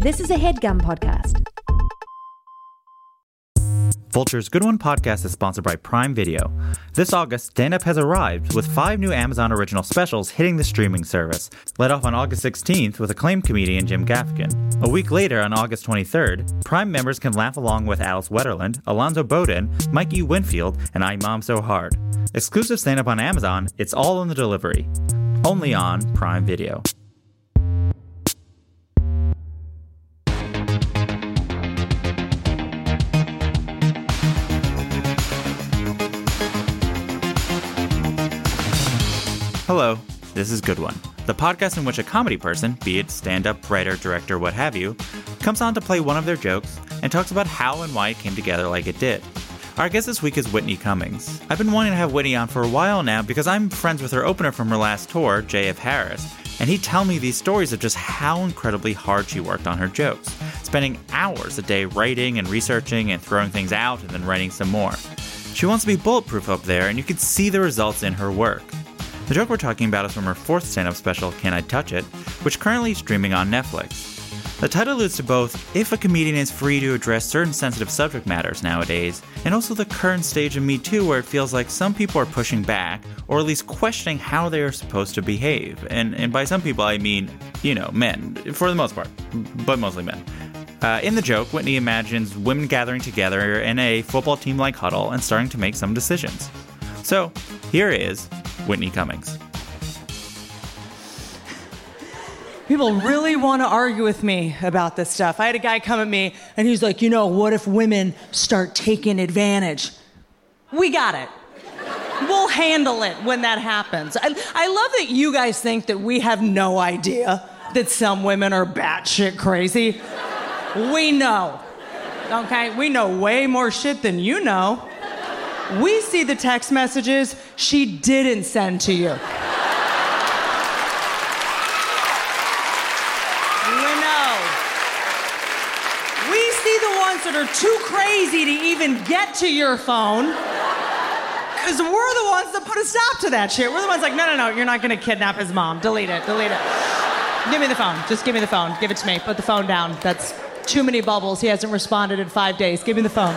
This is a headgum podcast. Vulture's Good One podcast is sponsored by Prime Video. This August, Stand Up has arrived with five new Amazon original specials hitting the streaming service. Led off on August 16th with acclaimed comedian Jim Gaffigan. A week later, on August 23rd, Prime members can laugh along with Alice Wetterlund, Alonzo Bodden, Mikey Winfield, and I Mom So Hard. Exclusive stand up on Amazon, it's all in the delivery. Only on Prime Video. Hello, this is Good One, the podcast in which a comedy person, be it stand up, writer, director, what have you, comes on to play one of their jokes and talks about how and why it came together like it did. Our guest this week is Whitney Cummings. I've been wanting to have Whitney on for a while now because I'm friends with her opener from her last tour, JF Harris, and he'd tell me these stories of just how incredibly hard she worked on her jokes, spending hours a day writing and researching and throwing things out and then writing some more. She wants to be bulletproof up there, and you can see the results in her work. The joke we're talking about is from her fourth stand up special, Can I Touch It, which currently is streaming on Netflix. The title alludes to both if a comedian is free to address certain sensitive subject matters nowadays, and also the current stage of Me Too where it feels like some people are pushing back, or at least questioning how they are supposed to behave. And, and by some people, I mean, you know, men, for the most part, but mostly men. Uh, in the joke, Whitney imagines women gathering together in a football team like huddle and starting to make some decisions. So, here is Whitney Cummings. People really want to argue with me about this stuff. I had a guy come at me and he's like, you know, what if women start taking advantage? We got it. We'll handle it when that happens. I, I love that you guys think that we have no idea that some women are batshit crazy. We know. Okay? We know way more shit than you know. We see the text messages she didn't send to you. We know. We see the ones that are too crazy to even get to your phone. Because we're the ones that put a stop to that shit. We're the ones like, no, no, no, you're not gonna kidnap his mom. Delete it, delete it. Give me the phone. Just give me the phone. Give it to me. Put the phone down. That's too many bubbles. He hasn't responded in five days. Give me the phone.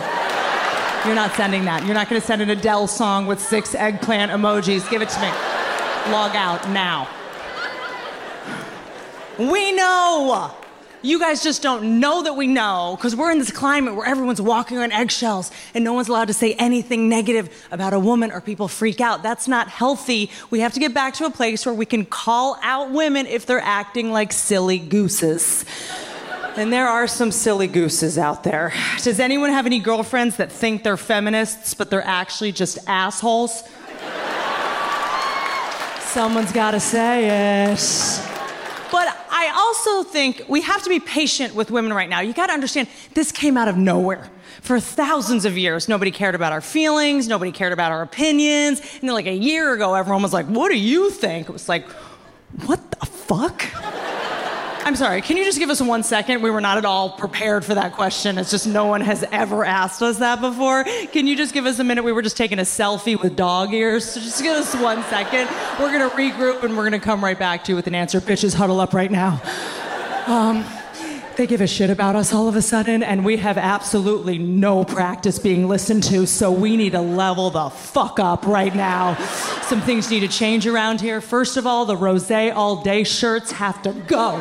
You're not sending that. You're not gonna send an Adele song with six eggplant emojis. Give it to me. Log out now. We know. You guys just don't know that we know because we're in this climate where everyone's walking on eggshells and no one's allowed to say anything negative about a woman or people freak out. That's not healthy. We have to get back to a place where we can call out women if they're acting like silly gooses. And there are some silly gooses out there. Does anyone have any girlfriends that think they're feminists, but they're actually just assholes? Someone's got to say it. But I also think we have to be patient with women right now. You got to understand, this came out of nowhere. For thousands of years, nobody cared about our feelings, nobody cared about our opinions. And then, like a year ago, everyone was like, What do you think? It was like, What the fuck? I'm sorry, can you just give us one second? We were not at all prepared for that question. It's just no one has ever asked us that before. Can you just give us a minute? We were just taking a selfie with dog ears. So just give us one second. We're gonna regroup and we're gonna come right back to you with an answer. Bitches, huddle up right now. Um, they give a shit about us all of a sudden, and we have absolutely no practice being listened to, so we need to level the fuck up right now. Some things need to change around here. First of all, the rose all day shirts have to go.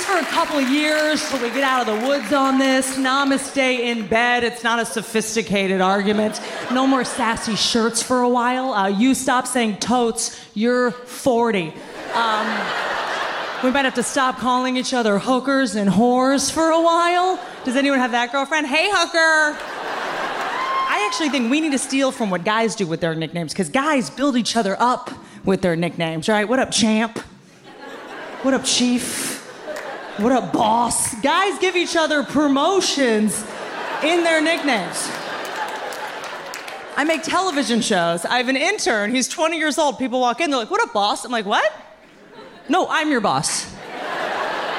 For a couple years till we get out of the woods on this. Namaste in bed. It's not a sophisticated argument. No more sassy shirts for a while. Uh, you stop saying totes. You're 40. Um, we might have to stop calling each other hookers and whores for a while. Does anyone have that girlfriend? Hey, hooker! I actually think we need to steal from what guys do with their nicknames, because guys build each other up with their nicknames, right? What up, champ? What up, chief? What a boss? Guys give each other promotions in their nicknames. I make television shows. I have an intern. He's 20 years old. People walk in, they're like, What a boss? I'm like, What? No, I'm your boss.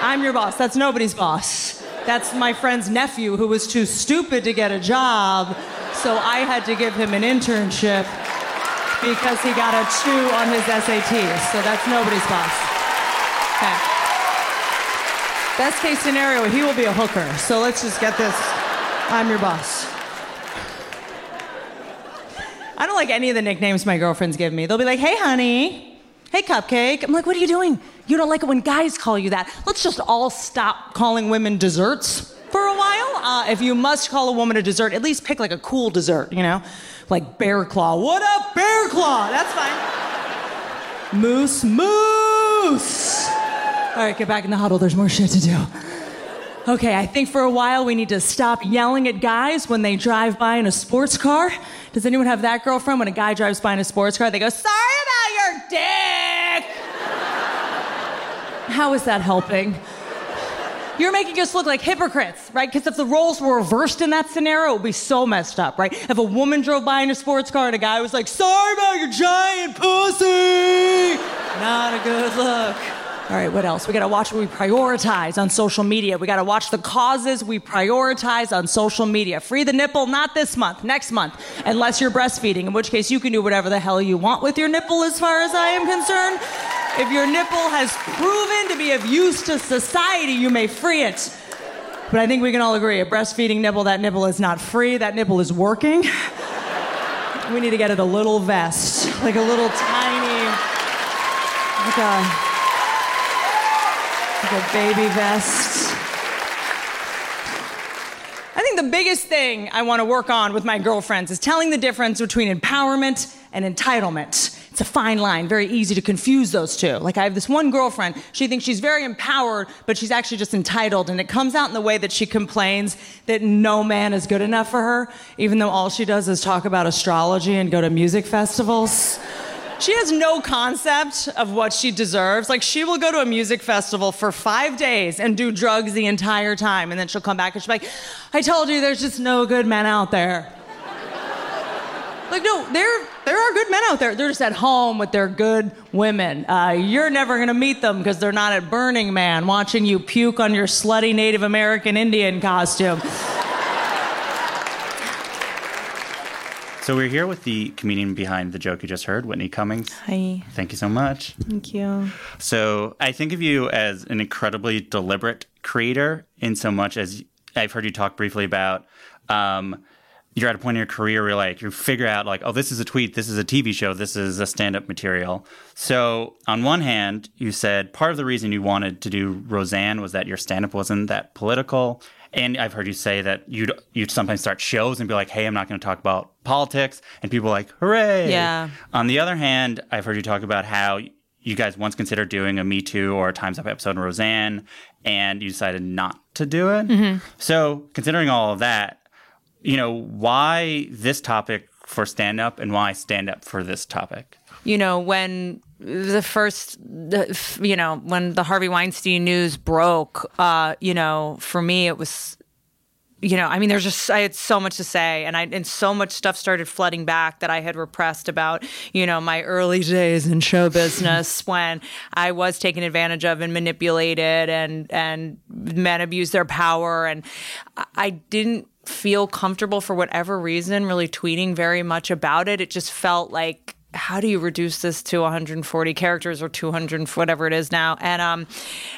I'm your boss. That's nobody's boss. That's my friend's nephew who was too stupid to get a job, so I had to give him an internship. because he got a two on his SATs. So that's nobody's boss. Okay. Best case scenario, he will be a hooker. So let's just get this. I'm your boss. I don't like any of the nicknames my girlfriends give me. They'll be like, hey, honey. Hey, cupcake. I'm like, what are you doing? You don't like it when guys call you that. Let's just all stop calling women desserts for a while. Uh, if you must call a woman a dessert, at least pick like a cool dessert, you know? Like bear claw. What up, bear claw? That's fine. Moose, moose. All right, get back in the huddle. There's more shit to do. Okay, I think for a while we need to stop yelling at guys when they drive by in a sports car. Does anyone have that girlfriend when a guy drives by in a sports car? They go, Sorry about your dick. How is that helping? You're making us look like hypocrites, right? Because if the roles were reversed in that scenario, it would be so messed up, right? If a woman drove by in a sports car and a guy was like, Sorry about your giant pussy, not a good look. All right, what else? We gotta watch what we prioritize on social media. We gotta watch the causes we prioritize on social media. Free the nipple, not this month, next month, unless you're breastfeeding, in which case you can do whatever the hell you want with your nipple, as far as I am concerned. If your nipple has proven to be of use to society, you may free it. But I think we can all agree a breastfeeding nipple, that nipple is not free, that nipple is working. We need to get it a little vest, like a little tiny, like a like a baby vest. I think the biggest thing I want to work on with my girlfriends is telling the difference between empowerment and entitlement. It's a fine line, very easy to confuse those two. Like, I have this one girlfriend, she thinks she's very empowered, but she's actually just entitled. And it comes out in the way that she complains that no man is good enough for her, even though all she does is talk about astrology and go to music festivals. She has no concept of what she deserves. Like, she will go to a music festival for five days and do drugs the entire time. And then she'll come back and she'll be like, I told you there's just no good men out there. like, no, there, there are good men out there. They're just at home with their good women. Uh, you're never going to meet them because they're not at Burning Man watching you puke on your slutty Native American Indian costume. So we're here with the comedian behind the joke you just heard, Whitney Cummings. Hi. Thank you so much. Thank you. So I think of you as an incredibly deliberate creator in so much as I've heard you talk briefly about um, you're at a point in your career where like you figure out like oh this is a tweet this is a tv show this is a stand-up material so on one hand you said part of the reason you wanted to do roseanne was that your stand-up wasn't that political and I've heard you say that you'd you'd sometimes start shows and be like, "Hey, I'm not going to talk about politics," and people are like, "Hooray!" Yeah. On the other hand, I've heard you talk about how you guys once considered doing a Me Too or a Times Up episode in Roseanne, and you decided not to do it. Mm-hmm. So, considering all of that, you know, why this topic for stand up and why stand up for this topic? You know, when the first, you know, when the Harvey Weinstein news broke, uh, you know, for me, it was, you know, I mean, there's just, I had so much to say and I, and so much stuff started flooding back that I had repressed about, you know, my early days in show business when I was taken advantage of and manipulated and, and men abused their power. And I- I didn't feel comfortable for whatever reason really tweeting very much about it. It just felt like, how do you reduce this to 140 characters or 200 whatever it is now? And um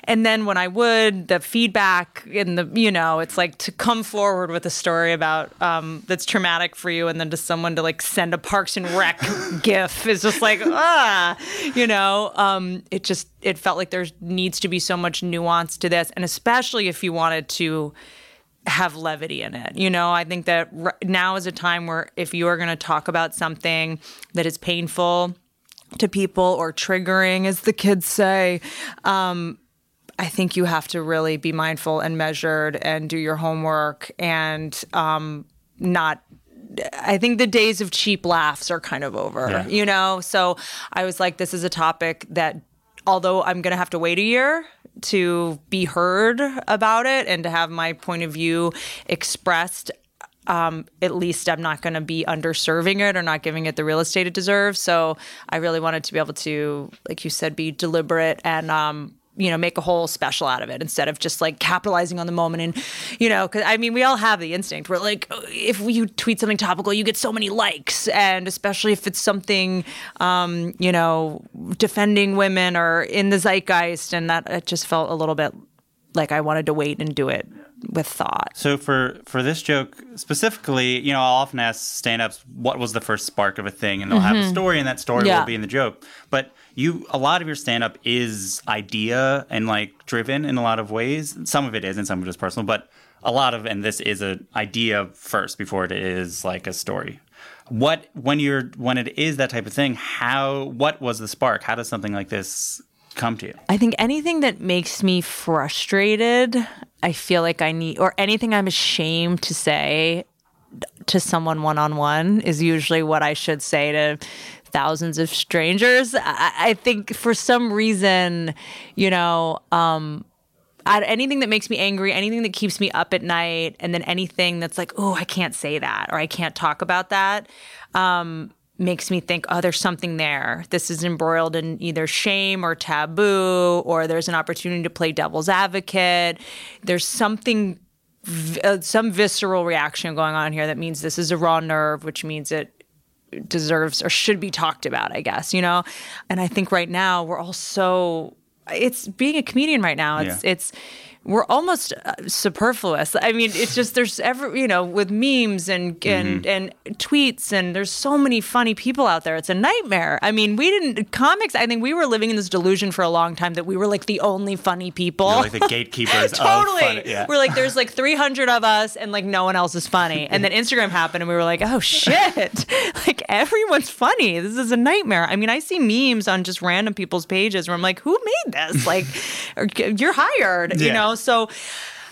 and then when i would the feedback in the you know it's like to come forward with a story about um that's traumatic for you and then to someone to like send a parks and rec gif is just like ah you know? Um it just it felt like there needs to be so much nuance to this. And especially if you wanted to have levity in it. You know, I think that r- now is a time where if you are going to talk about something that is painful to people or triggering, as the kids say, um, I think you have to really be mindful and measured and do your homework and um, not. I think the days of cheap laughs are kind of over, Yeah. you know? So I was like, this is a topic that, although I'm going to have to wait a year to be heard about it and to have my point of view expressed, um, at least I'm not going to be underserving it or not giving it the real estate it deserves. So I really wanted to be able to, like you said, be deliberate and um, you know make a whole special out of it instead of just like capitalizing on the moment and you know because i mean we all have the instinct where like if you tweet something topical you get so many likes and especially if it's something um, you know defending women or in the zeitgeist and that it just felt a little bit like i wanted to wait and do it with thought So for for this joke specifically, you know, I'll often ask stand-ups what was the first spark of a thing, and they'll have a story, and that story Mm-hmm. Yeah. will be in the joke. But you, a lot of your stand-up is idea and like driven in a lot of ways. Some of it is, and some of it is personal, but a lot of and this is an idea first before it is like a story. What when you're when it is that type of thing, how what was the spark? How does something like this come to you? I think anything that makes me frustrated, I feel like I need, or anything I'm ashamed to say to someone one on one is usually what I should say to thousands of strangers. I, I think for some reason, you know, um, anything that makes me angry, anything that keeps me up at night, and then anything that's like, oh, I can't say that or I can't talk about that, um, makes me think, oh, there's something there. This is embroiled in either shame or taboo, or there's an opportunity to play devil's advocate. There's something, uh, some visceral reaction going on here that means this is a raw nerve, which means it deserves or should be talked about, I guess, you know? And I think right now we're all so it's being a comedian right now. It's Yeah. it's we're almost uh, superfluous. I mean, it's just there's ever you know with memes and and and tweets and there's so many funny people out there. It's a nightmare. I mean, we didn't comics. I think we were living in this delusion for a long time that we were like the only funny people. You're like the gatekeepers totally. Yeah. We're like, there's like 300 of us, and like no one else is funny. And then Instagram happened, and we were like, oh shit, like everyone's funny. This is a nightmare. I mean, I see memes on just random people's pages where I'm like, who made this? Like, you're hired, you Yeah. So.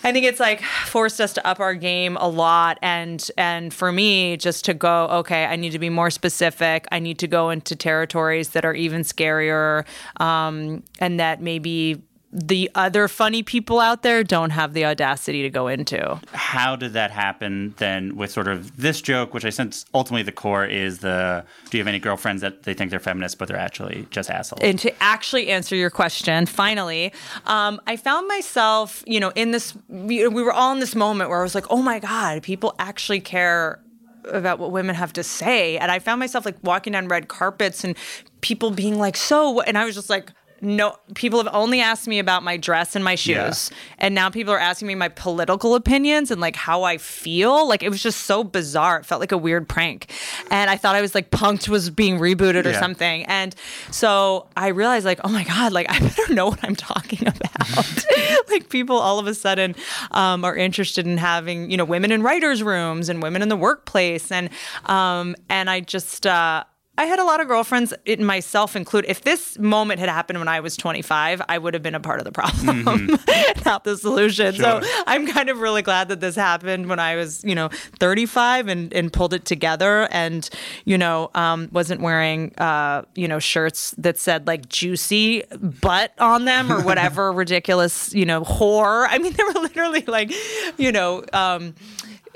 I think it's like forced us to up our game a lot and and for me just to go okay I need to be more specific I need to go into territories that are even scarier um, and that maybe the other funny people out there don't have the audacity to go into. how did that happen then with sort of this joke, which I sense ultimately the core is the do you have any girlfriends that they think they're feminists, but they're actually just assholes? And to actually answer your question, finally, um, I found myself, you know, in this, we we were all in this moment where I was like, oh my God, people actually care about what women have to say. And I found myself like walking down red carpets and people being like, so, and I was just like, no, people have only asked me about my dress and my shoes. And now people are asking me my political opinions and like how I feel. Like it was just so bizarre. It felt like a weird prank. And I thought I was like Punked was being rebooted or Yeah. something. And so I realized like, oh my God, like I better know what I'm talking about. like people all of a sudden um, are interested in having, you know, women in writers' rooms and women in the workplace. And um, and I just uh I had a lot of girlfriends, it, myself included. If this moment had happened when I was 25, I would have been a part of the problem, not the solution. So I'm kind of really glad that this happened when I was, you know, 35 and, and pulled it together and, you know, um, wasn't wearing, uh, you know, shirts that said like juicy butt on them or whatever ridiculous, you know, whore. I mean, they were literally like, you know, um,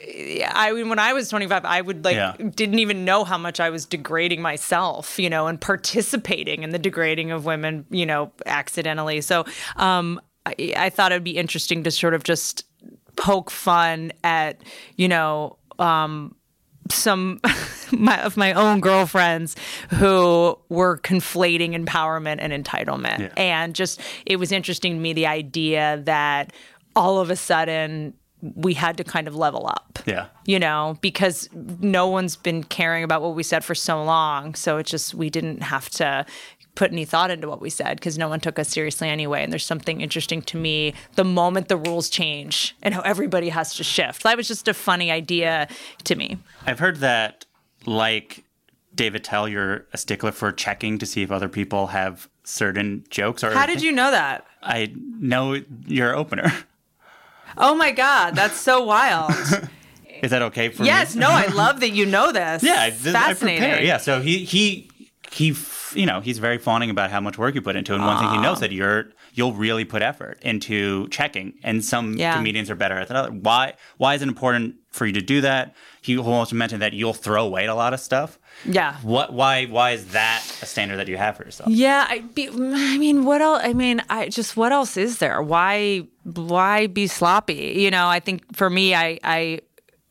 I mean, when I was 25, I would like Yeah. didn't even know how much I was degrading myself, you know, and participating in the degrading of women, you know, accidentally. So um, I, I thought it'd be interesting to sort of just poke fun at, you know, um, some my, of my own girlfriends who were conflating empowerment and entitlement. Yeah. And just, it was interesting to me the idea that all of a sudden we had to kind of level up yeah. you know, because no one's been caring about what we said for so long. So it just, we didn't have to put any thought into what we said because no one took us seriously anyway. And there's something interesting to me the moment the rules change and how everybody has to shift. That was just a funny idea to me. I've heard that, like David Tell, you're a stickler for checking to see if other people have certain jokes. Or How did you know that? I know you're opener. Oh my God, that's so wild. Is that okay for yes, me? no, I love that you know this. Yeah, I, It's I prepare. fascinating. Yeah, so he he he you know, he's very fawning about how much work you put into it. And one thing he knows that you're you'll really put effort into checking. And some Yeah. comedians are better at that. Why why is it important for you to do that? He also mentioned that you'll throw away a lot of stuff. Yeah. What why why is that a standard that you have for yourself? Yeah, I, be, I mean, what else? I mean, I just what else is there? Why why be sloppy? You know, I think for me, I I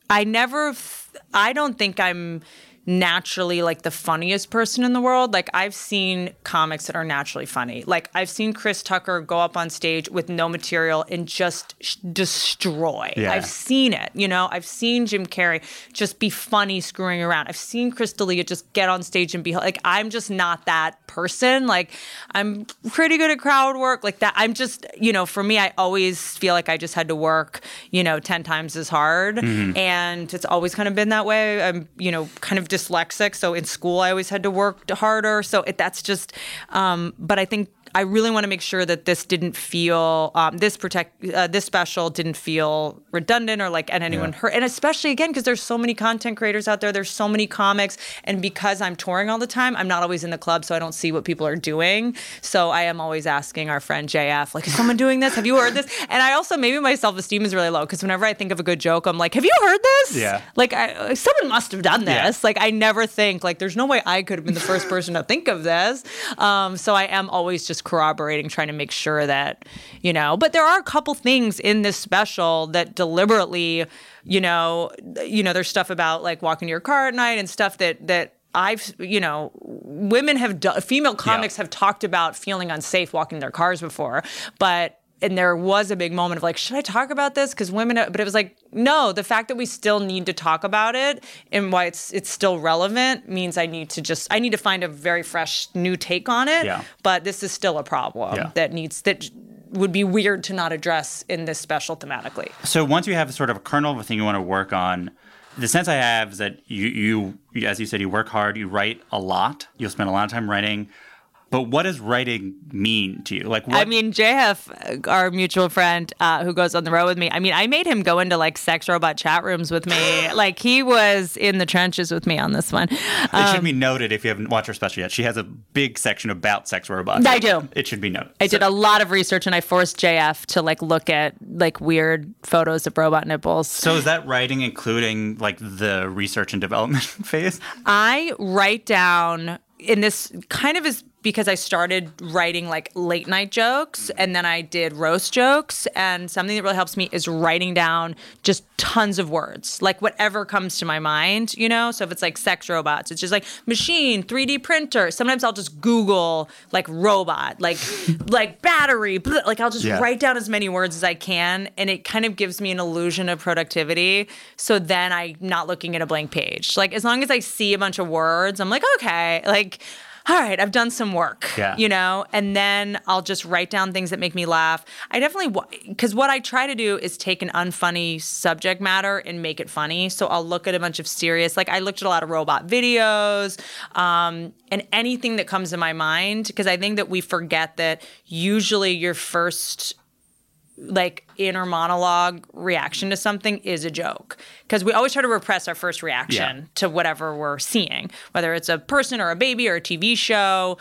I never, th- I don't think I'm naturally like the funniest person in the world. Like I've seen comics that are naturally funny. Like I've seen Chris Tucker go up on stage with no material and just sh- destroy. Yeah. I've seen it, you know. I've seen Jim Carrey just be funny screwing around. I've seen Chris D'Elia just get on stage and be like I'm just not that person. Like I'm pretty good at crowd work like that. I'm just, you know, for me I always feel like I just had to work, you know, 10 times as hard mm-hmm. and it's always kind of been that way. I'm, you know, kind of dyslexic, so in school I always had to work harder. So it, that's just um but I think I really want to make sure that this didn't feel um, this protect uh, this special didn't feel redundant or like and anyone hurt and especially again because there's so many content creators out there there's so many comics and because I'm touring all the time I'm not always in the club so I don't see what people are doing so I am always asking our friend JF like is someone doing this have you heard this and I also maybe my self esteem is really low because whenever I think of a good joke I'm like have you heard this Yeah. like I, someone must have done Yeah. this like I never think like there's no way I could have been the first person to think of this. Um, so I am always just corroborating, trying to make sure that you know. But there are a couple things in this special that deliberately, you know, you know, there's stuff about like walking to your car at night and stuff that that. I've, you know, women have, do- female comics have talked about feeling unsafe walking their cars before, but and there was a big moment of like, should I talk about this? Because women, but it was like, no. The fact that we still need to talk about it and why it's it's still relevant means I need to just I need to find a very fresh new take on it. Yeah. But this is still a problem Yeah. that needs that would be weird to not address in this special thematically. So once you have sort of a kernel of a thing you want to work on, the sense I have is that you, you, as you said, you work hard, you write a lot, you'll spend a lot of time writing. But what does writing mean to you? Like, what, I mean, JF, our mutual friend uh, who goes on the road with me, I mean, I made him go into like sex robot chat rooms with me. like, he was in the trenches with me on this one. it should be noted if you haven't watched her special yet. She has a big section about sex robots. I do. It should be noted. I did a lot of research and I forced JF to like look at like weird photos of robot nipples. So is that writing including like the research and development phase? I write down, and this kind of is because I started writing like late night jokes mm-hmm. and then I did roast jokes. And something that really helps me is writing down just tons of words, like whatever comes to my mind, you know? So if it's like sex robots, it's just like machine, 3D printer. Sometimes I'll just Google like robot, like like battery, blah, like I'll just Yeah. write down as many words as I can. And it kind of gives me an illusion of productivity. So then I'm not looking at a blank page. Like as long as I see a bunch of words, I'm like, okay, like, all right, I've done some work, Yeah. you know, and then I'll just write down things that make me laugh. I definitely, because what I try to do is take an unfunny subject matter and make it funny. So I'll look at a bunch of serious, like I looked at a lot of robot videos um, and anything that comes to my mind, because I think that we forget that usually your first like inner monologue reaction to something is a joke. Because we always try to repress our first reaction Yeah. to whatever we're seeing whether it's a person or a baby or a tv show.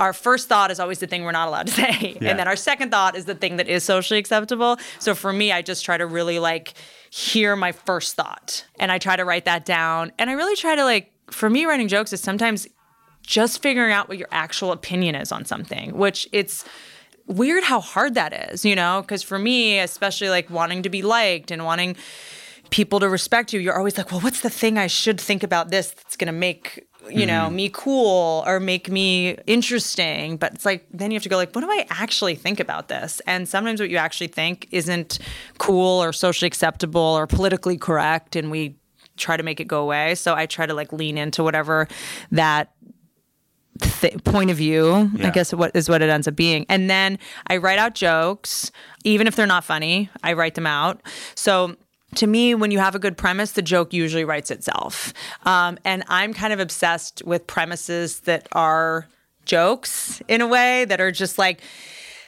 Our first thought is always the thing we're not allowed to say. Yeah. and then our second thought is the thing that is socially acceptable. So for me i just try to really like hear my first thought and i try to write that down. And i really try to like for me writing jokes is sometimes just figuring out what your actual opinion is on something, which it's weird how hard that is, you know? Because for me, especially like wanting to be liked and wanting people to respect you, you're always like, well, what's the thing I should think about this that's going to make you know mm-hmm. me cool or make me interesting? But it's like then you have to go like what do i actually think about this? And sometimes what you actually think isn't cool or socially acceptable or politically correct and we try to make it go away. So i try to like lean into whatever that th- point of view Yeah. i guess what is what it ends up being. And then i write out jokes even if they're not funny i write them out. So to me when you have a good premise the joke usually writes itself. Um, and i'm kind of obsessed with premises that are jokes in a way that are just like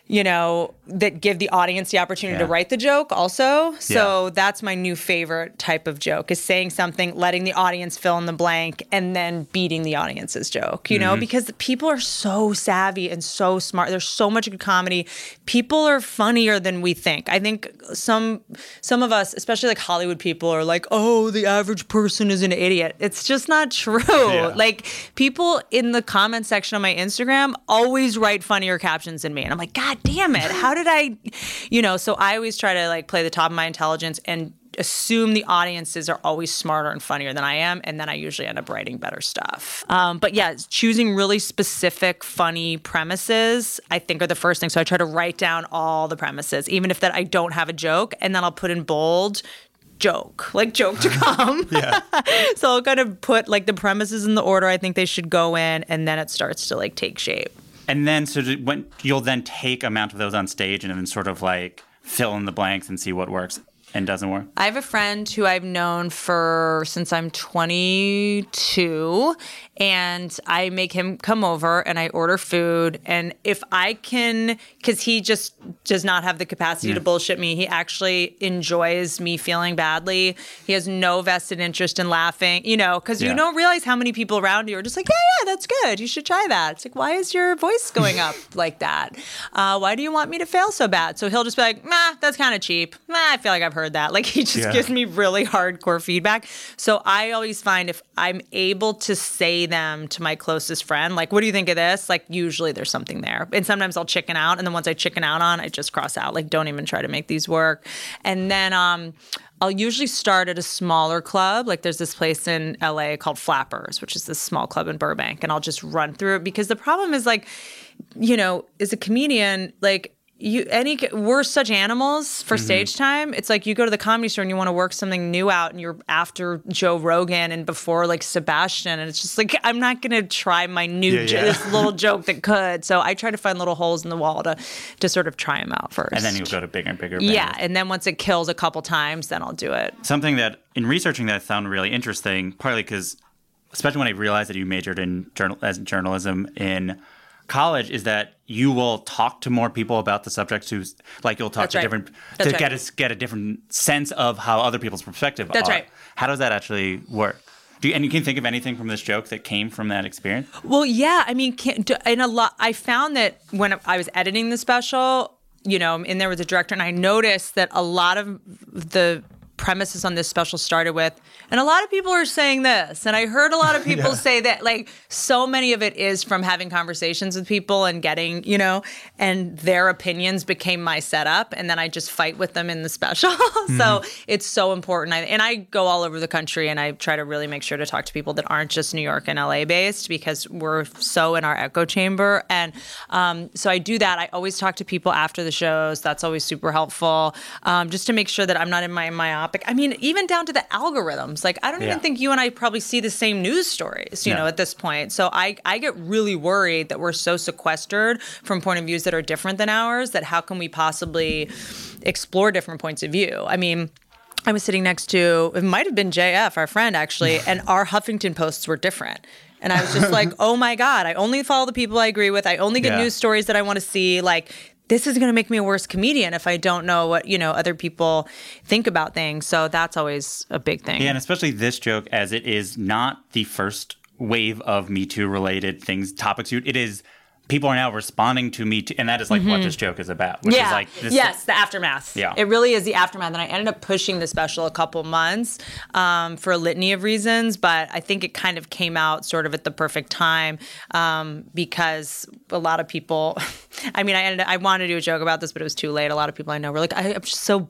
you know, that give the audience the opportunity Yeah. to write the joke also. So Yeah. that's my new favorite type of joke is saying something, letting the audience fill in the blank, and then beating the audience's joke, you know, Mm-hmm. because people are so savvy and so smart. There's so much good comedy. People are funnier than we think. I think some some of us, especially like Hollywood people, are like, oh, the average person is an idiot. It's just not true. Yeah. Like people in the comment section on my Instagram always write funnier captions than me. And I'm like, God damn it. How did I, you know, so I always try to like play the top of my intelligence and assume the audiences are always smarter and funnier than I am. And then I usually end up writing better stuff. Um, but yeah, choosing really specific, funny premises, I think are the first thing. So I try to write down all the premises, even if that I don't have a joke, and then I'll put in bold joke, like joke to come. so I'll kind of put like the premises in the order I think they should go in, and then it starts to like take shape. And then, so when you'll then take a amount of those on stage and then sort of like fill in the blanks and see what works and doesn't work. I have a friend who I've known for since I'm 22, and I make him come over and I order food. And if I can, because he just does not have the capacity to bullshit me, he actually enjoys me feeling badly. He has no vested interest in laughing, you know, because Yeah. you don't realize how many people around you are just like, yeah, yeah, that's good. You should try that. It's like, why is your voice going up like that? Uh, why do you want me to fail so bad? So he'll just be like, nah, that's kind of cheap. Nah, I feel like I've heard that. Like he just Yeah. gives me really hardcore feedback. So I always find if I'm able to say them to my closest friend, like, what do you think of this? Like, usually there's something there. And sometimes I'll chicken out. And then once I chicken out on, I just cross out. Like, don't even try to make these work. And then, um, I'll usually start at a smaller club. Like there's this place in LA called Flappers, which is this small club in Burbank, and I'll just run through it because the problem is like, you know, as a comedian, like you any we're such animals for mm-hmm. stage time. It's like you go to the comedy store and you want to work something new out, and you're after Joe Rogan and before like Sebastian, and it's just like I'm not gonna try my new Yeah, yeah. this little joke that could. So I try to find little holes in the wall to to sort of try them out first. And then you'll go to bigger and bigger. yeah, and then once it kills a couple times, then I'll do it. Something that in researching that I found really interesting, partly because, especially when I realized that you majored in journal as journalism in college, is that you will talk to more people about the subjects who, like, you'll talk That's to right. different That's to right. get a get a different sense of how other people's perspective That's are. right. How does that actually work? Do you, and you can think of anything from this joke that came from that experience? Well, yeah. I mean, can, in a lot, I found that when I was editing the special, you know, in there was a director, and I noticed that a lot of the premises on this special started with, and a lot of people are saying this, and I heard a lot of people say that, like, so many of it is from having conversations with people and getting, you know, and their opinions became my setup, and then I just fight with them in the special. so it's so important. I, and I go all over the country, and I try to really make sure to talk to people that aren't just New York and LA based because we're so in our echo chamber. And um, so I do that. I always talk to people after the shows. That's always super helpful, um, just to make sure that I'm not in my myopic. I mean, even down to the algorithms. Like, I don't Yeah. even think you and I probably see the same news stories, you No. know, at this point. So I, I get really worried that we're so sequestered from point of views that are different than ours that how can we possibly explore different points of view? I mean, I was sitting next to, it might have been JF, our friend actually, and our Huffington posts were different. And I was just like, oh my God, I only follow the people I agree with. I only get Yeah. news stories that I want to see. Like, this is going to make me a worse comedian if I don't know what, you know, other people think about things. So that's always a big thing. Yeah, and especially this joke, as it is not the first wave of Me Too related things, topics. It is people are now responding to Me Too, and that is like what this joke is about. Which yeah. is like this, yes, the aftermath. Yeah. It really is the aftermath. And I ended up pushing the special a couple months um, for a litany of reasons, but I think it kind of came out sort of at the perfect time um, because a lot of people, I mean, I ended I wanted to do a joke about this, but it was too late. A lot of people I know were like, I, I'm just so,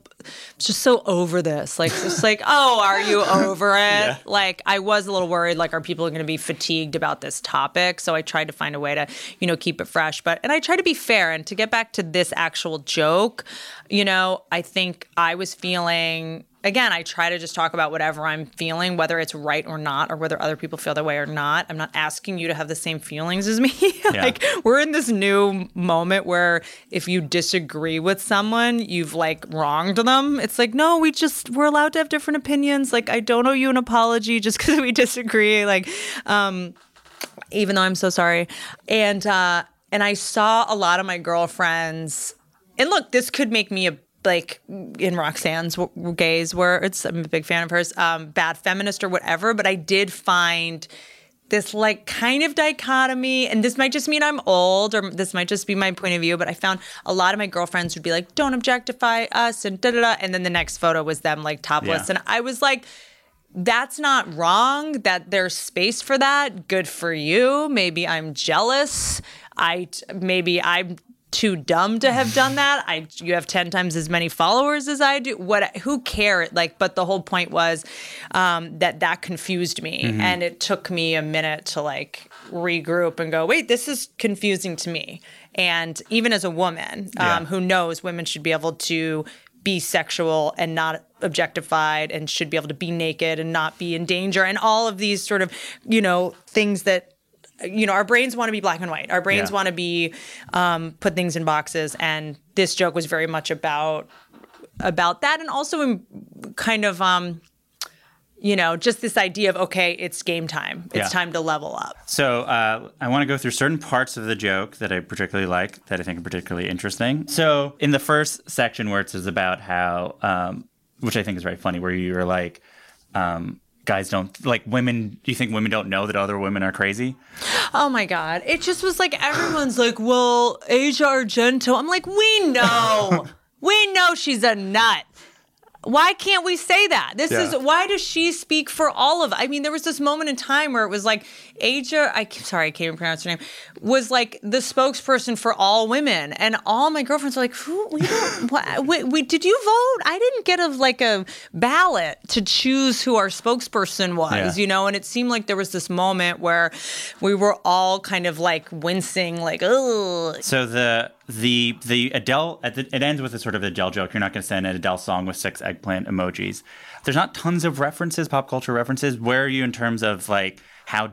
just so over this. Like, just like, oh, are you over it? Like, I was a little worried, like, are people going to be fatigued about this topic? So I tried to find a way to, you know, keep it fresh. But, and I try to be fair. And to get back to this actual joke, you know, I think I was feeling, again, I try to just talk about whatever I'm feeling, whether it's right or not, or whether other people feel that way or not. I'm not asking you to have the same feelings as me. like, we're in this new moment where if you disagree with someone, you've like wronged them. It's like, no, we just, we're allowed to have different opinions. Like, I don't owe you an apology just because we disagree. Like, um, even though I'm so sorry. And uh, and I saw a lot of my girlfriends. And look, this could make me a like in Roxanne's w- Gay's, where it's I'm a big fan of hers, um, bad feminist or whatever. But I did find this like kind of dichotomy and this might just mean i'm old or this might just be my point of view but i found a lot of my girlfriends would be like don't objectify us and da da da and then the next photo was them like topless Yeah. and i was like that's not wrong that there's space for that. Good for you. Maybe i'm jealous. I maybe i'm too dumb to have done that. I you have 10 times as many followers as i do. What who care like but the whole point was um, that that confused me. And it took me a minute to like regroup and go wait this is confusing to me. And even as a woman um, Yeah. who knows women should be able to be sexual and not objectified and should be able to be naked and not be in danger and all of these sort of you know things that you know our brains want to be black and white our brains Yeah. want to be um, put things in boxes and this joke was very much about about that and also in kind of um you know just this idea of okay it's game time it's Yeah. time to level up So uh, I want to go through certain parts of the joke that I particularly like, that I think are particularly interesting. So in the first section where it says about how, um, which I think is very funny, where you're like, um, guys don't like women. Do you think women don't know that other women are crazy? Oh my God. It just was like everyone's like, well, Asia Argento. I'm like, we know. we know she's a nut. Why can't we say that? This Yeah. is why does she speak for all of I mean, there was this moment in time where it was like Asia, I sorry, I can't even pronounce her name, was like the spokesperson for all women. And all my girlfriends were like, who we don't what, we, we, did you vote? I didn't get a like a ballot to choose who our spokesperson was, Yeah. you know, and it seemed like there was this moment where we were all kind of like wincing, like, oh, So the the the Adele the, it ends with a sort of Adele joke. You're not going to send an Adele song with six eggplant emojis. There's not tons of references, pop culture references. Where are you in terms of like how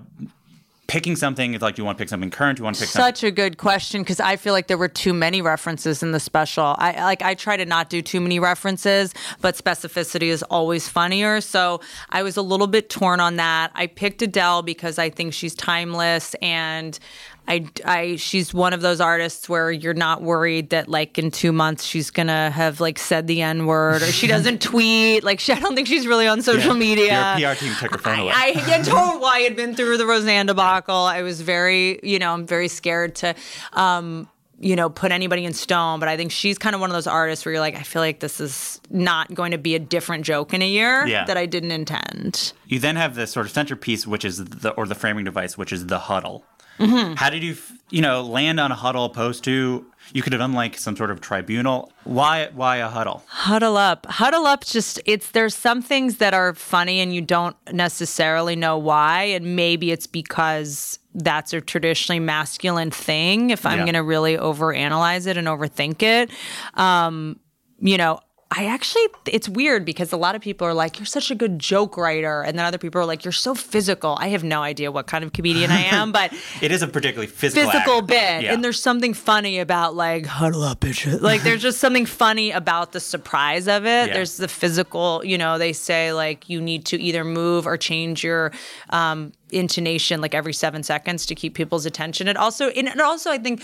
picking something? If like you want to pick something current, you want to pick. Such a good question because I feel like there were too many references in the special. I like I try to not do too many references, but specificity is always funnier. So I was a little bit torn on that. I picked Adele because I think she's timeless and I, I she's one of those artists where you're not worried that like in two months she's gonna have like said the n word or she doesn't tweet like she, I don't think she's really on social media. Your PR team took her phone away. I, I yeah, totally. I had been through the Roseanne debacle. I was very, you know, I'm very scared to, um, you know, put anybody in stone. But I think she's kind of one of those artists where you're like, I feel like this is not going to be a different joke in a year Yeah. that I didn't intend. you then have the sort of centerpiece, which is the or the framing device, which is the huddle. Mm-hmm. How did you, you know, land on a huddle opposed to you could have done like some sort of tribunal? Why why a huddle? Huddle up. Huddle up just it's there's some things that are funny and you don't necessarily know why and maybe it's because that's a traditionally masculine thing if I'm Yeah. going to really overanalyze it and overthink it. Um you know, I actually it's weird because a lot of people are like you're such a good joke writer and then other people are like you're so physical. I have no idea what kind of comedian I am, but It is a particularly physical physical act. bit Yeah. and there's something funny about like huddle up bitches like there's just something funny about the surprise of it Yeah. there's the physical you know they say like you need to either move or change your um, intonation like every seven seconds to keep people's attention it also and also i think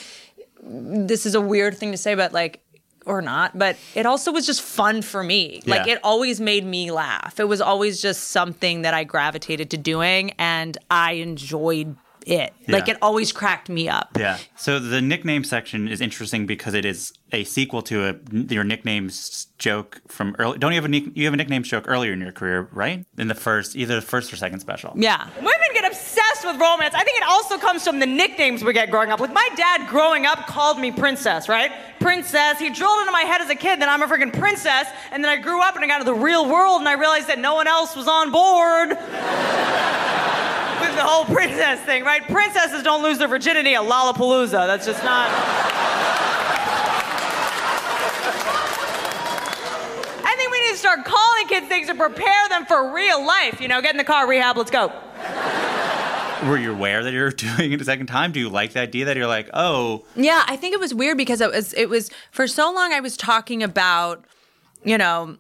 this is a weird thing to say but like or not, but it also was just fun for me. Like it always made me laugh. It was always just something that I gravitated to doing and I enjoyed it. Like it always cracked me up. Yeah. So the nickname section is interesting because it is a sequel to a your nicknames joke from early. Don't you have a nick, you have a nicknames joke earlier in your career, right? In the first, either the first or second special. Yeah. Women get obsessed with romance. I think it also comes from the nicknames we get growing up. Like my dad growing up called me princess, right? Princess. He drilled into my head as a kid that I'm a freaking princess. And then I grew up and I got into the real world and I realized that no one else was on board with the whole princess thing, right? Princesses don't lose their virginity at Lollapalooza. That's just not. I think we need to start calling kids things to prepare them for real life. You know, get in the car, rehab, let's go. Were you aware that you're doing it a second time? Do you like the idea that you're like, oh, Yeah, I think it was weird because it was it was for so long I was talking about, you know,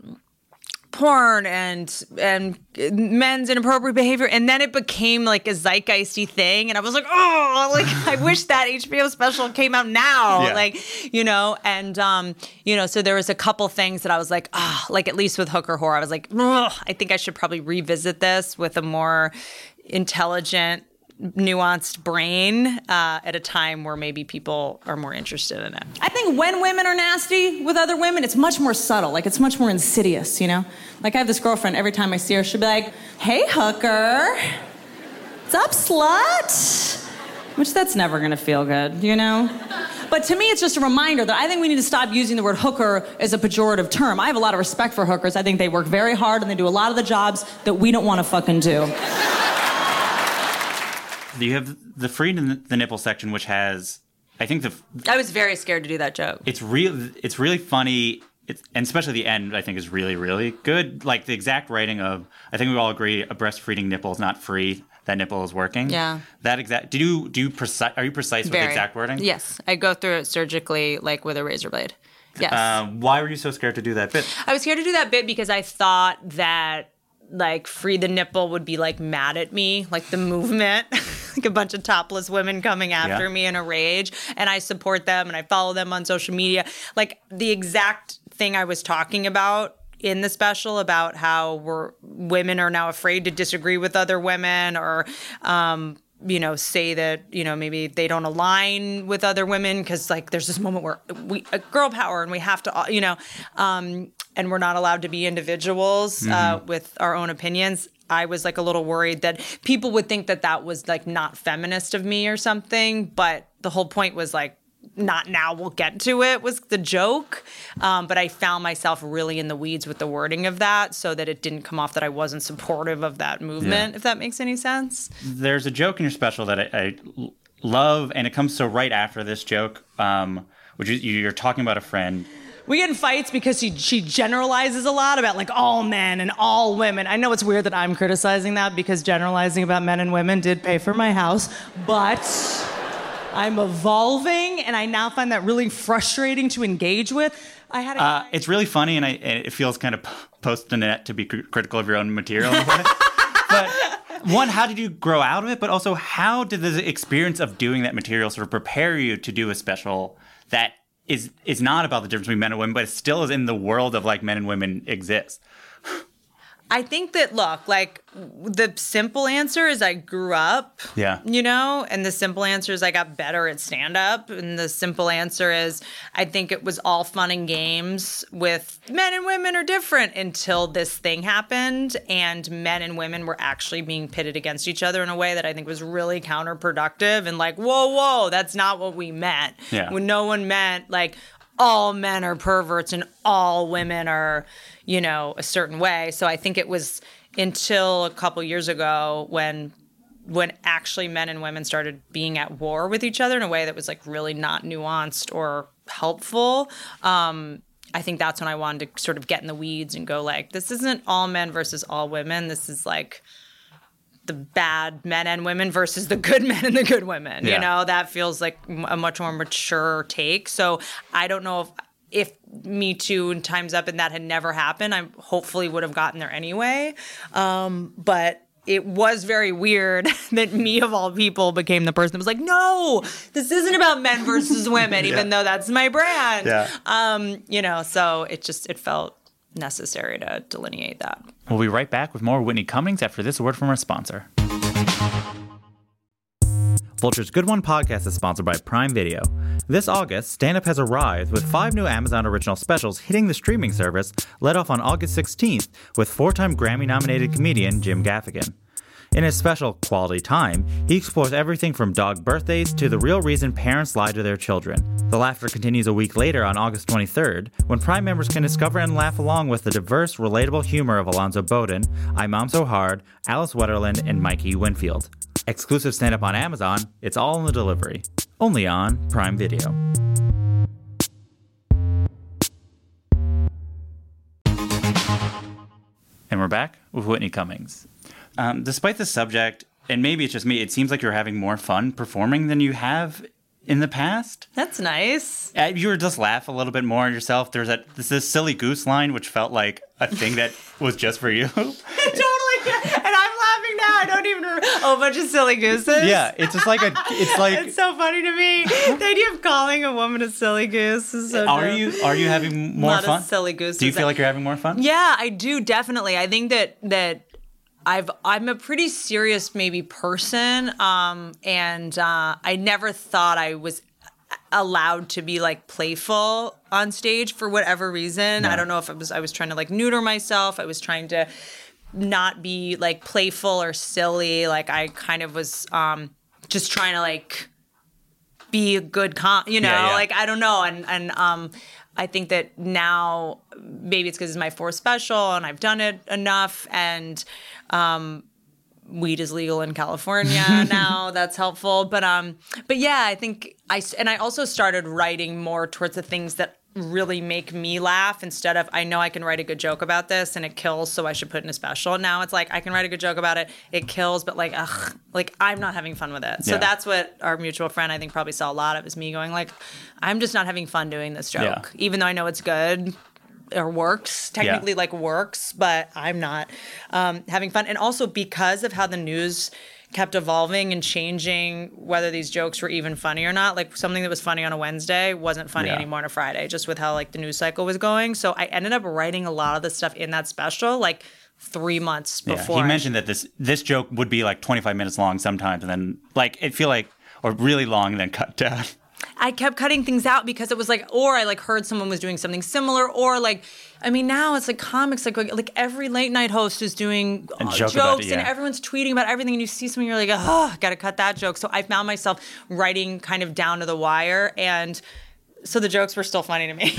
porn and and men's inappropriate behavior and then it became like a zeitgeisty thing and I was like oh like I wish that HBO special came out now Yeah. like you know and um you know so there was a couple things that I was like ah like at least with hooker horror I was like I think I should probably revisit this with a more intelligent nuanced brain uh, at a time where maybe people are more interested in it I think when women are nasty with other women, it's much more subtle. Like it's much more insidious, you know? Like I have this girlfriend, every time I see her, she'll be like, hey, hooker. What's up, slut? Which that's never gonna feel good, you know? But to me, it's just a reminder that I think we need to stop using the word hooker as a pejorative term. I have a lot of respect for hookers. I think they work very hard and they do a lot of the jobs that we don't wanna fucking do. You have the free n- the nipple section, which has, I think the I was very scared to do that joke it's real. It's really funny. It's, and especially the end, I think, is really, really good. Like the exact writing of, I think we all agree, a breastfeeding nipple is not free. That nipple is working. Yeah. That exact. Do you do you precise? Are you precise with the exact wording? yes I go through it surgically like with a razor blade yes Uh, why were you so scared to do that bit? I was scared to do that bit because I thought that like free the nipple would be like mad at me, like the movement, like a bunch of topless women coming after Yeah. me in a rage. And I support them and I follow them on social media. Like the exact thing I was talking about in the special about how we're women are now afraid to disagree with other women or um you know say that you know maybe they don't align with other women because like there's this moment where we uh, girl power and we have to uh, you know um and we're not allowed to be individuals uh, with our own opinions i was like a little worried that people would think that that was like not feminist of me or something but the whole point was like not now we'll get to it was the joke um, but i found myself really in the weeds with the wording of that so that it didn't come off that i wasn't supportive of that movement Yeah. if that makes any sense There's a joke in your special that I love, and it comes so right after this joke, um, which is you're talking about a friend. We get in fights because she, she generalizes a lot about like all men and all women. I know it's weird that I'm criticizing that because generalizing about men and women did pay for my house, but I'm evolving and I now find that really frustrating to engage with. I had a Uh, it's really funny, and, I, and it feels kind of post net to be cr- critical of your own material. but one, how did you grow out of it? But also, how did the experience of doing that material sort of prepare you to do a special that is is not about the difference between men and women, but it still is in the world of like men and women exist? I think that look, like the simple answer is I grew up. Yeah. You know, and the simple answer is I got better at stand up and the simple answer is I think it was all fun and games with men and women are different until this thing happened and men and women were actually being pitted against each other in a way that I think was really counterproductive and like whoa whoa that's not what we meant. Yeah. When no one meant like all men are perverts and all women are, you know, a certain way. So I think it was until a couple years ago when when actually men and women started being at war with each other in a way that was like really not nuanced or helpful. Um, I think that's when I wanted to sort of get in the weeds and go like, this isn't all men versus all women. This is like the bad men and women versus the good men and the good women. Yeah. You know, that feels like a much more mature take. So I don't know if if Me Too and Times Up and that had never happened, I hopefully would have gotten there anyway. Um, but it was very weird that me of all people became the person that was like, no, this isn't about men versus women, even though that's my brand. Yeah. Um, you know, so it just it felt necessary to delineate that. We'll be right back with more Whitney Cummings after this word from our sponsor. Vulture's Good One podcast is sponsored by Prime Video. This August, Stand Up has arrived with five new Amazon original specials hitting the streaming service, led off on August 16th with four time Grammy nominated comedian Jim Gaffigan. In his special Quality Time, he explores everything from dog birthdays to the real reason parents lie to their children. The laughter continues a week later on August 23rd, when Prime members can discover and laugh along with the diverse, relatable humor of Alonzo Bodden, I Mom So Hard, Alice Wetterlund, and Mikey Winfield. Exclusive stand up on Amazon, it's all in the delivery. Only on Prime Video. And we're back with Whitney Cummings. Um, despite the subject, and maybe it's just me, it seems like you're having more fun performing than you have in the past. That's nice. Uh, you were just laugh a little bit more at yourself. There's that this, this silly goose line, which felt like a thing that was just for you. totally. And I'm laughing now. I don't even remember. Oh, a bunch of silly gooses. yeah, it's just like a. It's like. It's so funny to me. The idea of calling a woman a silly goose is so. are dumb. you are you having more fun? silly gooses. Do you feel like you're having more fun? Yeah, I do definitely. I think that that I've I'm a pretty serious maybe person, um, and uh, I never thought I was allowed to be like playful on stage for whatever reason. I don't know if it was I was trying to like neuter myself. I was trying to not be like playful or silly. Like I kind of was um, just trying to like be a good com you know Yeah, yeah. like i don't know and and um i think that now maybe it's because it's my fourth special and i've done it enough and um weed is legal in california now. That's helpful. But um but yeah i think I and i also started writing more towards the things that really make me laugh instead of I know I can write a good joke about this and it kills, so I should put in a special. Now it's like I can write a good joke about it, it kills, but like ugh, like I'm not having fun with it. So Yeah. that's what our mutual friend I think probably saw a lot of is me going like, I'm just not having fun doing this joke, Yeah. even though I know it's good or works technically like works, but I'm not um, having fun. And also because of how the news kept evolving and changing whether these jokes were even funny or not like something that was funny on a wednesday wasn't funny Yeah. anymore on a friday just with how like the news cycle was going so i ended up writing a lot of the stuff in that special like three months Yeah, before he mentioned that this this joke would be like 25 minutes long sometimes, and then like it feel like or really long, and then cut down. I kept cutting things out because it was like, or I like heard someone was doing something similar, or like, I mean, now it's like comics, like like every late night host is doing A uh, joke jokes, it, and everyone's tweeting about everything, and you see something, you're like, oh, got to cut that joke. So I found myself writing kind of down to the wire, and so the jokes were still funny to me.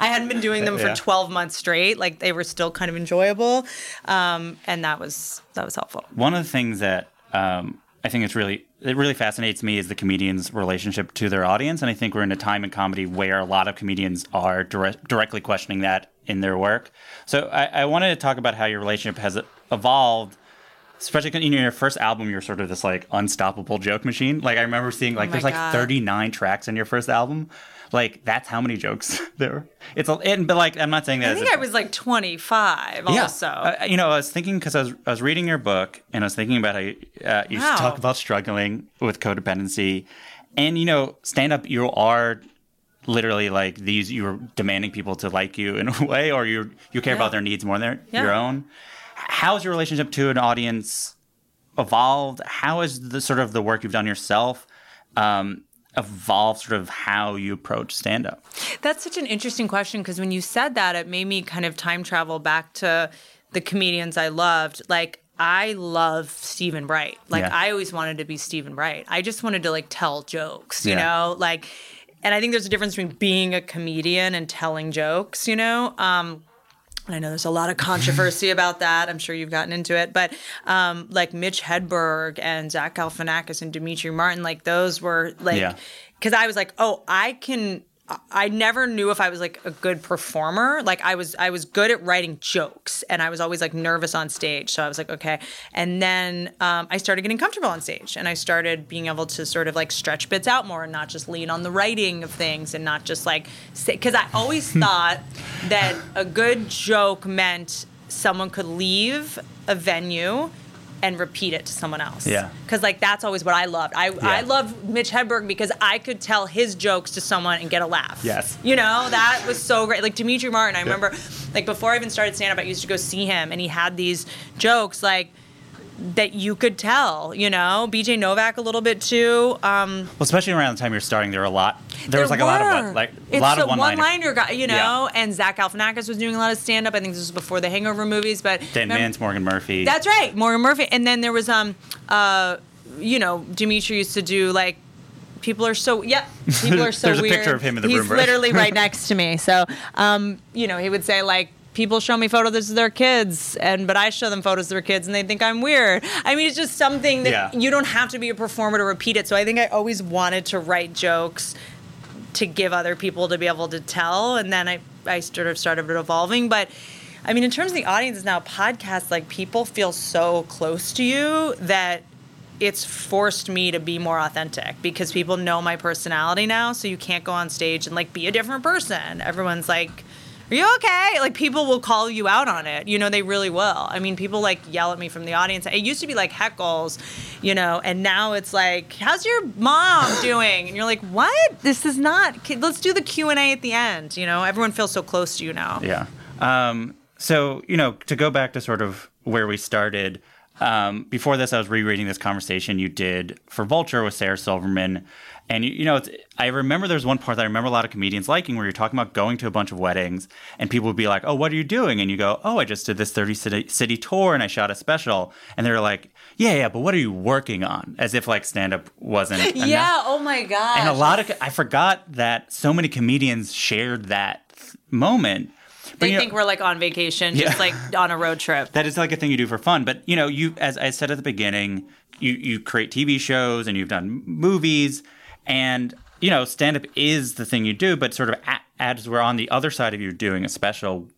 I hadn't been doing them Yeah. for 12 months straight, like they were still kind of enjoyable, um, and that was that was helpful. One of the things that um, I think it's really it really fascinates me is the comedian's relationship to their audience, and I think we're in a time in comedy where a lot of comedians are direct, directly questioning that in their work. So I, I wanted to talk about how your relationship has evolved. Especially in your first album, you're sort of this like unstoppable joke machine. Like I remember seeing like my there's like God. 39 tracks in your first album. Like that's how many jokes there. Were. It's a, and, but like I'm not saying that. I think a- I was like 25 also. uh, you know, I was thinking because I was I was reading your book and I was thinking about how you, uh, you Wow. talk about struggling with codependency, and you know, stand up. You are literally like these. You're demanding people to like you in a way, or you you care Yeah. about their needs more than Yeah. your own. How's your relationship to an audience evolved? How has the sort of the work you've done yourself um, evolved? Sort of how you approach stand up. That's such an interesting question because when you said that, it made me kind of time travel back to the comedians I loved. Like, I love Steven Wright. Like, Yeah. I always wanted to be Steven Wright. I just wanted to like tell jokes, you know? Like, and I think there's a difference between being a comedian and telling jokes, you know? Um, and I know there's a lot of controversy about that. I'm sure you've gotten into it, but um, like Mitch Hedberg and Zach Galifianakis and Demetri Martin, like those were like, Yeah. because I was like, oh, I can. I never knew if I was like a good performer. Like I was, I was good at writing jokes, and I was always like nervous on stage. So I was like, okay. And then um, I started getting comfortable on stage, and I started being able to sort of like stretch bits out more, and not just lean on the writing of things, and not just like say. Because I always thought that a good joke meant someone could leave a venue and repeat it to someone else. Yeah. Because like that's always what I loved. I I love Mitch Hedberg because I could tell his jokes to someone and get a laugh. Yes. You know that was so great. Like Demetri Martin, I remember, like before I even started stand up, I used to go see him, and he had these jokes like that you could tell. You know, BJ Novak a little bit too. Um, Well, especially around the time you're starting, there were a lot. There, was like a lot of were. what, like a lot a of one one-liner guy, you know. Yeah. And Zach Galifianakis was doing a lot of stand-up. I think this was before the Hangover movies, but Dan Mintz, Morgan Murphy. That's right, Morgan Murphy. And then there was um uh you know, Demetri used to do like people are so yep, people are so There's a weird. picture of him in the He's room, right? literally right next to me. So um, you know, he would say like People show me photos of their kids, and but I show them photos of their kids, and they think I'm weird. I mean, it's just something that Yeah. you don't have to be a performer to repeat it. So I think I always wanted to write jokes to give other people to be able to tell and then I, I sort of started evolving but i mean in terms of the audience now podcasts like people feel so close to you that it's forced me to be more authentic because people know my personality now. So you can't go on stage and like be a different person. Everyone's like, are you okay? Like people will call you out on it. You know, they really will. I mean, people like yell at me from the audience. It used to be like heckles, you know, and now it's like, "How's your mom doing?" And you're like, "What? This is not. Let's do the Q and A at the end." You know, everyone feels so close to you now. Yeah. Um, so, you know, to go back to sort of where we started, um, before this, I was rereading this conversation you did for Vulture with Sarah Silverman. And, you, you know, it's, I remember there's one part that I remember a lot of comedians liking where you're talking about going to a bunch of weddings and people would be like, oh, what are you doing? And you go, oh, I just did this 30 city, city tour and I shot a special. And they're like, yeah, yeah, but what are you working on? As if like stand up wasn't. enough. Yeah. Oh my god. And a lot of, I forgot that so many comedians shared that moment. They you know- think we're like on vacation, just Yeah. like on a road trip. that is like a thing you do for fun. But you know, you as I said at the beginning, you you create TV shows and you've done movies, and you know, stand up is the thing you do. But sort of as we're on the other side of you doing a special,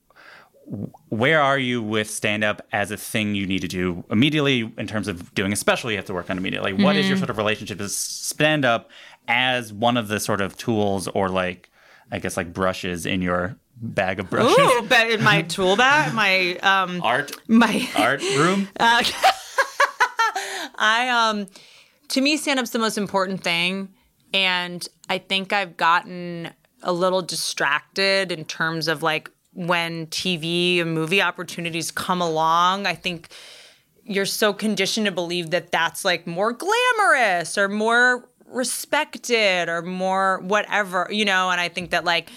where are you with stand up as a thing you need to do immediately in terms of doing a special you have to work on immediately? What is your mm-hmm. sort of relationship to stand up as one of the sort of tools or like I guess like brushes in your bag of brushes? Ooh, but in my tool bag, my um, Art my art room. I um to me stand up's the most important thing and I think I've gotten a little distracted in terms of like when TV and movie opportunities come along. I think you're so conditioned to believe that that's like more glamorous or more respected or more whatever, you know, and I think that like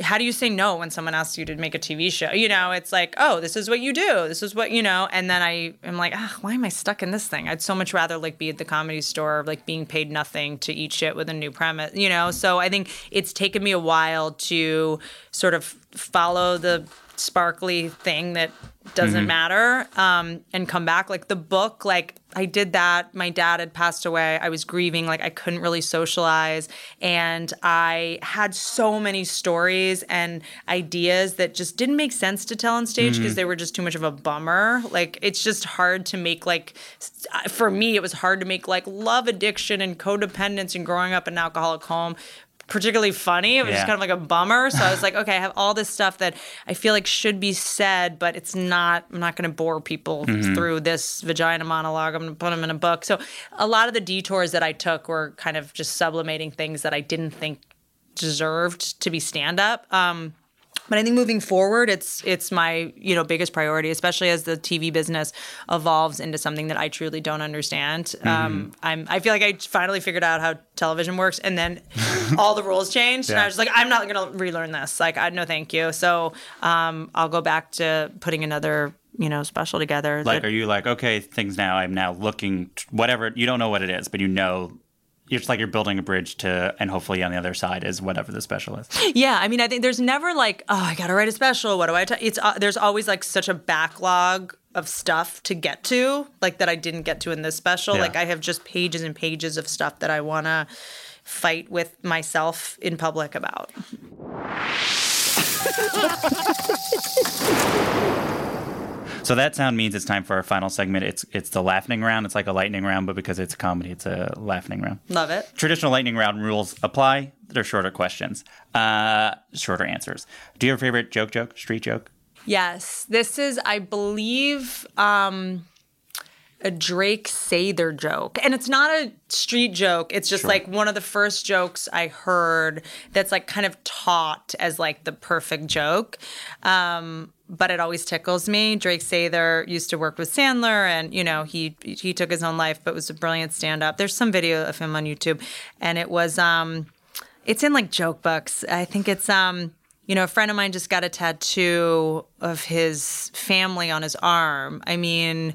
how do you say no when someone asks you to make a TV show? You know, it's like, oh, this is what you do. This is what you know. And then I am like, ah, why am I stuck in this thing? I'd so much rather like be at the comedy store, like being paid nothing to eat shit with a new premise. You know, so I think it's taken me a while to sort of follow the sparkly thing that doesn't matter um, and come back like the book like i did that. My dad had passed away. I was grieving like i couldn't really socialize. And i had so many stories and ideas that just didn't make sense to tell on stage mm-hmm. because they were just too much of a bummer. Like it's just hard to make like for me it was hard to make like love addiction and codependence and growing up in an alcoholic home particularly funny. It was just kind of like a bummer. So I was like, okay, I have all this stuff that I feel like should be said, but it's not. I'm not going to bore people through this vagina monologue. I'm going to put them in a book. So a lot of the detours that I took were kind of just sublimating things that I didn't think deserved to be stand up. Um, but I think moving forward, it's it's my you know biggest priority, especially as the TV business evolves into something that I truly don't understand. Um, I'm I feel like I finally figured out how television works, and then all the rules changed, and I Yeah. was like, I'm not gonna relearn this. Like, I no, thank you. So um, I'll go back to putting another you know special together. Like, that- are you like, okay, things now, I'm now looking, whatever, you don't know what it is, but you know, it's like you're building a bridge to, and hopefully on the other side is whatever the special is. Yeah, I mean, I think there's never like, oh, I gotta write a special. What do I? T-? It's uh, there's always like such a backlog of stuff to get to, like that I didn't get to in this special. Yeah. Like I have just pages and pages of stuff that I wanna fight with myself in public about. So that sound means it's time for our final segment. It's it's the laughing round. It's like a lightning round, but because it's a comedy, it's a laughing round. Love it. Traditional lightning round rules apply. They're shorter questions, uh, shorter answers. Do you have a favorite joke, joke, street joke? Yes, this is, I believe, um, a Drake Sather joke. And it's not a street joke. It's just like one of the first jokes I heard that's like kind of taught as like the perfect joke. Um, but it always tickles me. Drake Sather used to work with Sandler and, you know, he he took his own life, but was a brilliant stand-up. There's some video of him on YouTube. And it was um it's in like joke books. I think it's um you know, a friend of mine just got a tattoo of his family on his arm. I mean,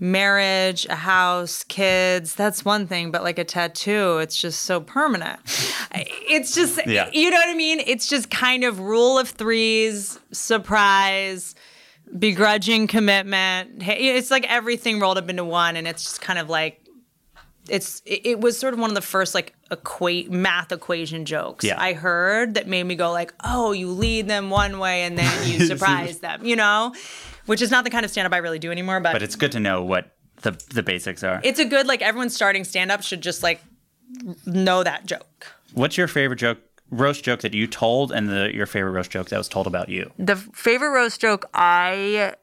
marriage, a house, kids, that's one thing, but like a tattoo, it's just so permanent. It's just, Yeah. you know what I mean? It's just kind of rule of threes, surprise, begrudging commitment. It's like everything rolled up into one, and it's just kind of like, it's it, was sort of one of the first like equate math equation jokes Yeah. I heard that made me go like, oh, you lead them one way and then you surprise them, you know, which is not the kind of stand up I really do anymore. But, But it's good to know what the the basics are. It's a good like everyone starting stand up should just like know that joke. What's your favorite joke, roast joke that you told, and the your favorite roast joke that was told about you? The favorite roast joke I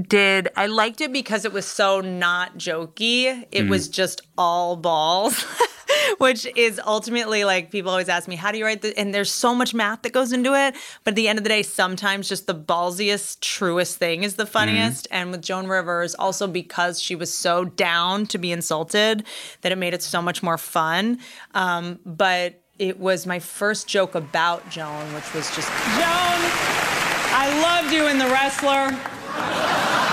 did, I liked it because it was so not jokey. It mm-hmm. was just all balls. Which is ultimately like people always ask me, how do you write the and there's so much math that goes into it. But at the end of the day, sometimes just the ballsiest, truest thing is the funniest. And with Joan Rivers, also because she was so down to be insulted, that it made it so much more fun. Um, but it was my first joke about Joan, which was just Joan, I loved you in The Wrestler.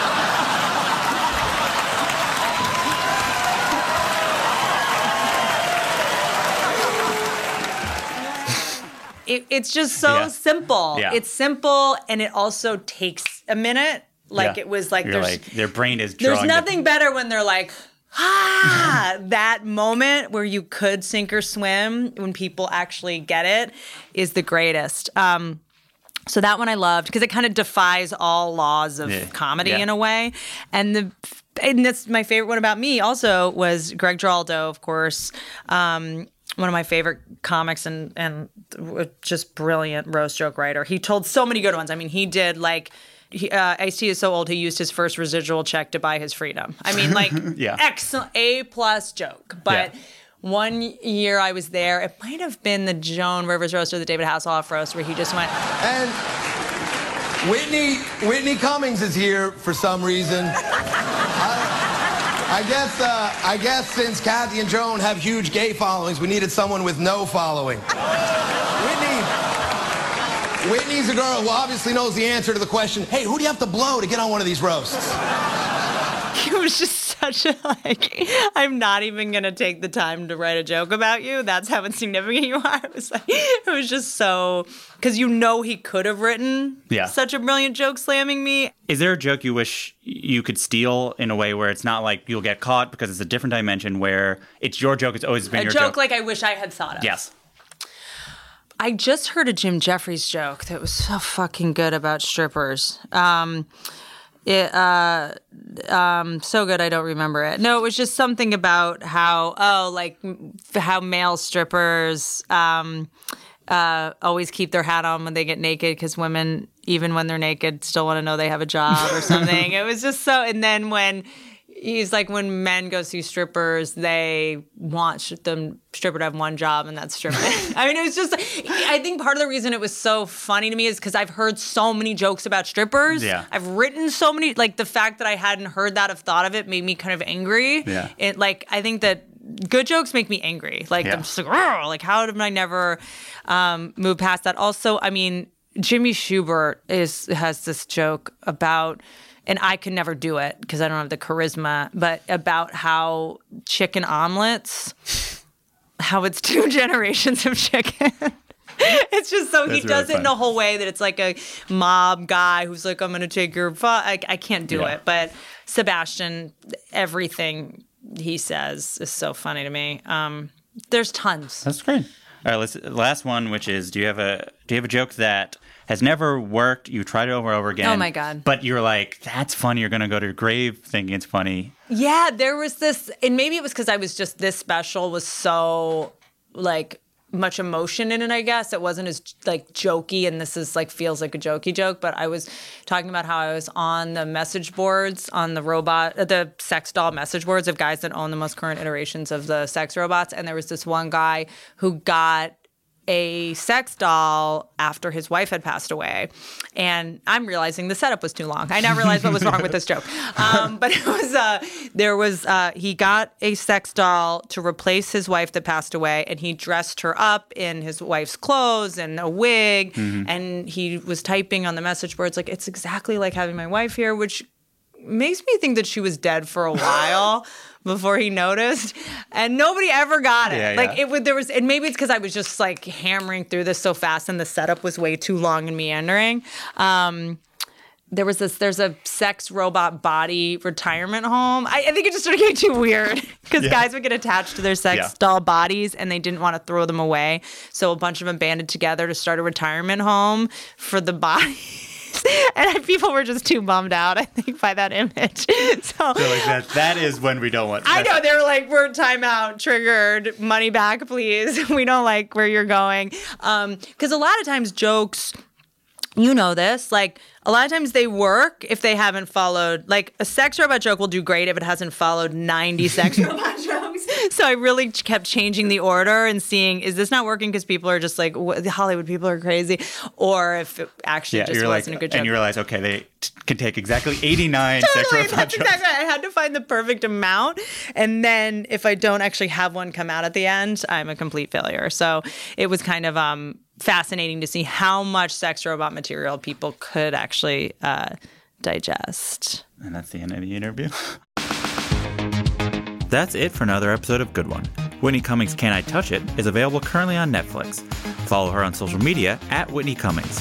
It, it's just so Yeah. simple. Yeah. It's simple and it also takes a minute. Like Yeah. it was like like their brain is there's drawing the- nothing better when they're like ah that moment where you could sink or swim when people actually get it is the greatest. Um so that one I loved because it kind of defies all laws of Yeah. comedy Yeah. in a way. And the and that's my favorite one about me also was Greg Giraldo, of course. Um, one of my favorite comics and and just brilliant roast joke writer. He told so many good ones. I mean, he did like he, uh, Ice-T is so old he used his first residual check to buy his freedom. I mean, like Yeah. excellent A plus joke. But Yeah. one year I was there. It might have been the Joan Rivers roast or the David Hasselhoff roast where he just went, And Whitney Whitney Cummings is here for some reason. I, guess uh, I guess since Kathy and Joan have huge gay followings, we needed someone with no following. Whitney Whitney's a girl who obviously knows the answer to the question, hey, who do you have to blow to get on one of these roasts? it was just such a like i'm not even gonna take the time to write a joke about you that's how insignificant you are it was like it was just so because you know he could have written Yeah. such a brilliant joke slamming me Is there a joke you wish you could steal in a way where it's not like you'll get caught because it's a different dimension where it's your joke, it's always been a your joke, joke? like i wish i had thought of yes. I just heard a Jim Jefferies joke that was so fucking good about strippers. Um, it uh, um, so good I don't remember it. No, it was just something about how oh like how male strippers um, uh, always keep their hat on when they get naked because women even when they're naked still want to know they have a job or something. it was just so. And then when he's like when men go see strippers, they want sh- them stripper to have one job, and that's stripping. I mean, it was just. I think part of the reason it was so funny to me is because I've heard so many jokes about strippers. Yeah. I've written so many. Like the fact that I hadn't heard that, have thought of it, made me kind of angry. Yeah. It like I think that. Good jokes make me angry. Like Yeah. I'm just like, like how did I never um, move past that? Also, I mean, Jimmy Shubert is has this joke about and I could never do it because I don't have the charisma, but about how chicken omelets, how it's two generations of chicken. it's just so he does really it in a whole way that it's like a mob guy who's like, I'm gonna take your. Fu-. I, I can't do Yeah. it, but Sebastian, everything he says is so funny to me. Um, there's tons. That's great. All right, let's last one, which is do you have a do you have a joke that has never worked? You tried it over and over again. Oh, my God. But you're like, that's funny. You're gonna go to your grave thinking it's funny. Yeah, there was this, and maybe it was because I was just this special, was so like much emotion in it. I guess it wasn't as like jokey, and this is like feels like a jokey joke. But I was talking about how I was on the message boards on the robot, uh, the sex doll message boards of guys that own the most current iterations of the sex robots, and there was this one guy who got a sex doll after his wife had passed away. And I'm realizing the setup was too long. I now realize what was wrong with this joke. Um, but it was, uh, there was, uh, he got a sex doll to replace his wife that passed away, and he dressed her up in his wife's clothes and a wig. And he was typing on the message boards, like, it's exactly like having my wife here, which makes me think that she was dead for a while before he noticed and nobody ever got it. Yeah, like yeah. it would there was and maybe it's because i was just like hammering through this so fast and the setup was way too long and meandering. Um there was this there's a sex robot body retirement home. I, I think it just started getting too weird because guys would get attached to their sex Yeah. doll bodies and they didn't want to throw them away. So a bunch of them banded together to start a retirement home for the bodies and people were just too bummed out, I think, by that image. So, So like that that is when we don't want I know they were like, "We're timeout, triggered, money back, please. We don't like where you're going." Um, because a lot of times jokes, you know this, like a lot of times they work if they haven't followed. Like a sex robot joke will do great if it hasn't followed 90 sex robot jokes. So I really kept changing the order and seeing is this not working because people are just like what, the Hollywood people are crazy, or if it actually Yeah, just you're like, wasn't a good joke. and you realize, okay, they t- can take exactly 89 Totally, sexual robot that's jokes. exactly right. I had to find the perfect amount, and then if I don't actually have one come out at the end, I'm a complete failure. So it was kind of um, fascinating to see how much sex robot material people could actually uh, digest. And that's the end of the interview. That's it for another episode of Good One. Whitney Cummings' Can I Touch It is available currently on Netflix. Follow her on social media at Whitney Cummings.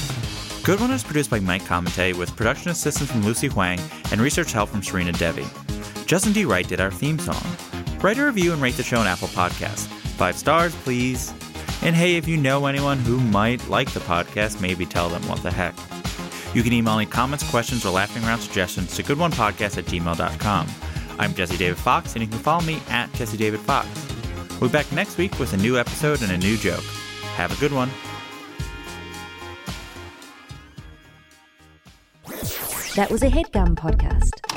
Good One is produced by Mike Comite with production assistance from Lucy Huang and research help from Serena Devi. Justin D. Wright did our theme song. Write a review and rate the show on Apple Podcasts. Five stars, please. And hey, if you know anyone who might like the podcast, maybe tell them what the heck. You can email me comments, questions, or laughing around suggestions to goodonepodcast at gmail.com. I'm Jesse David Fox, and you can follow me at Jesse David Fox. We'll be back next week with a new episode and a new joke. Have a good one. That was a headgum podcast.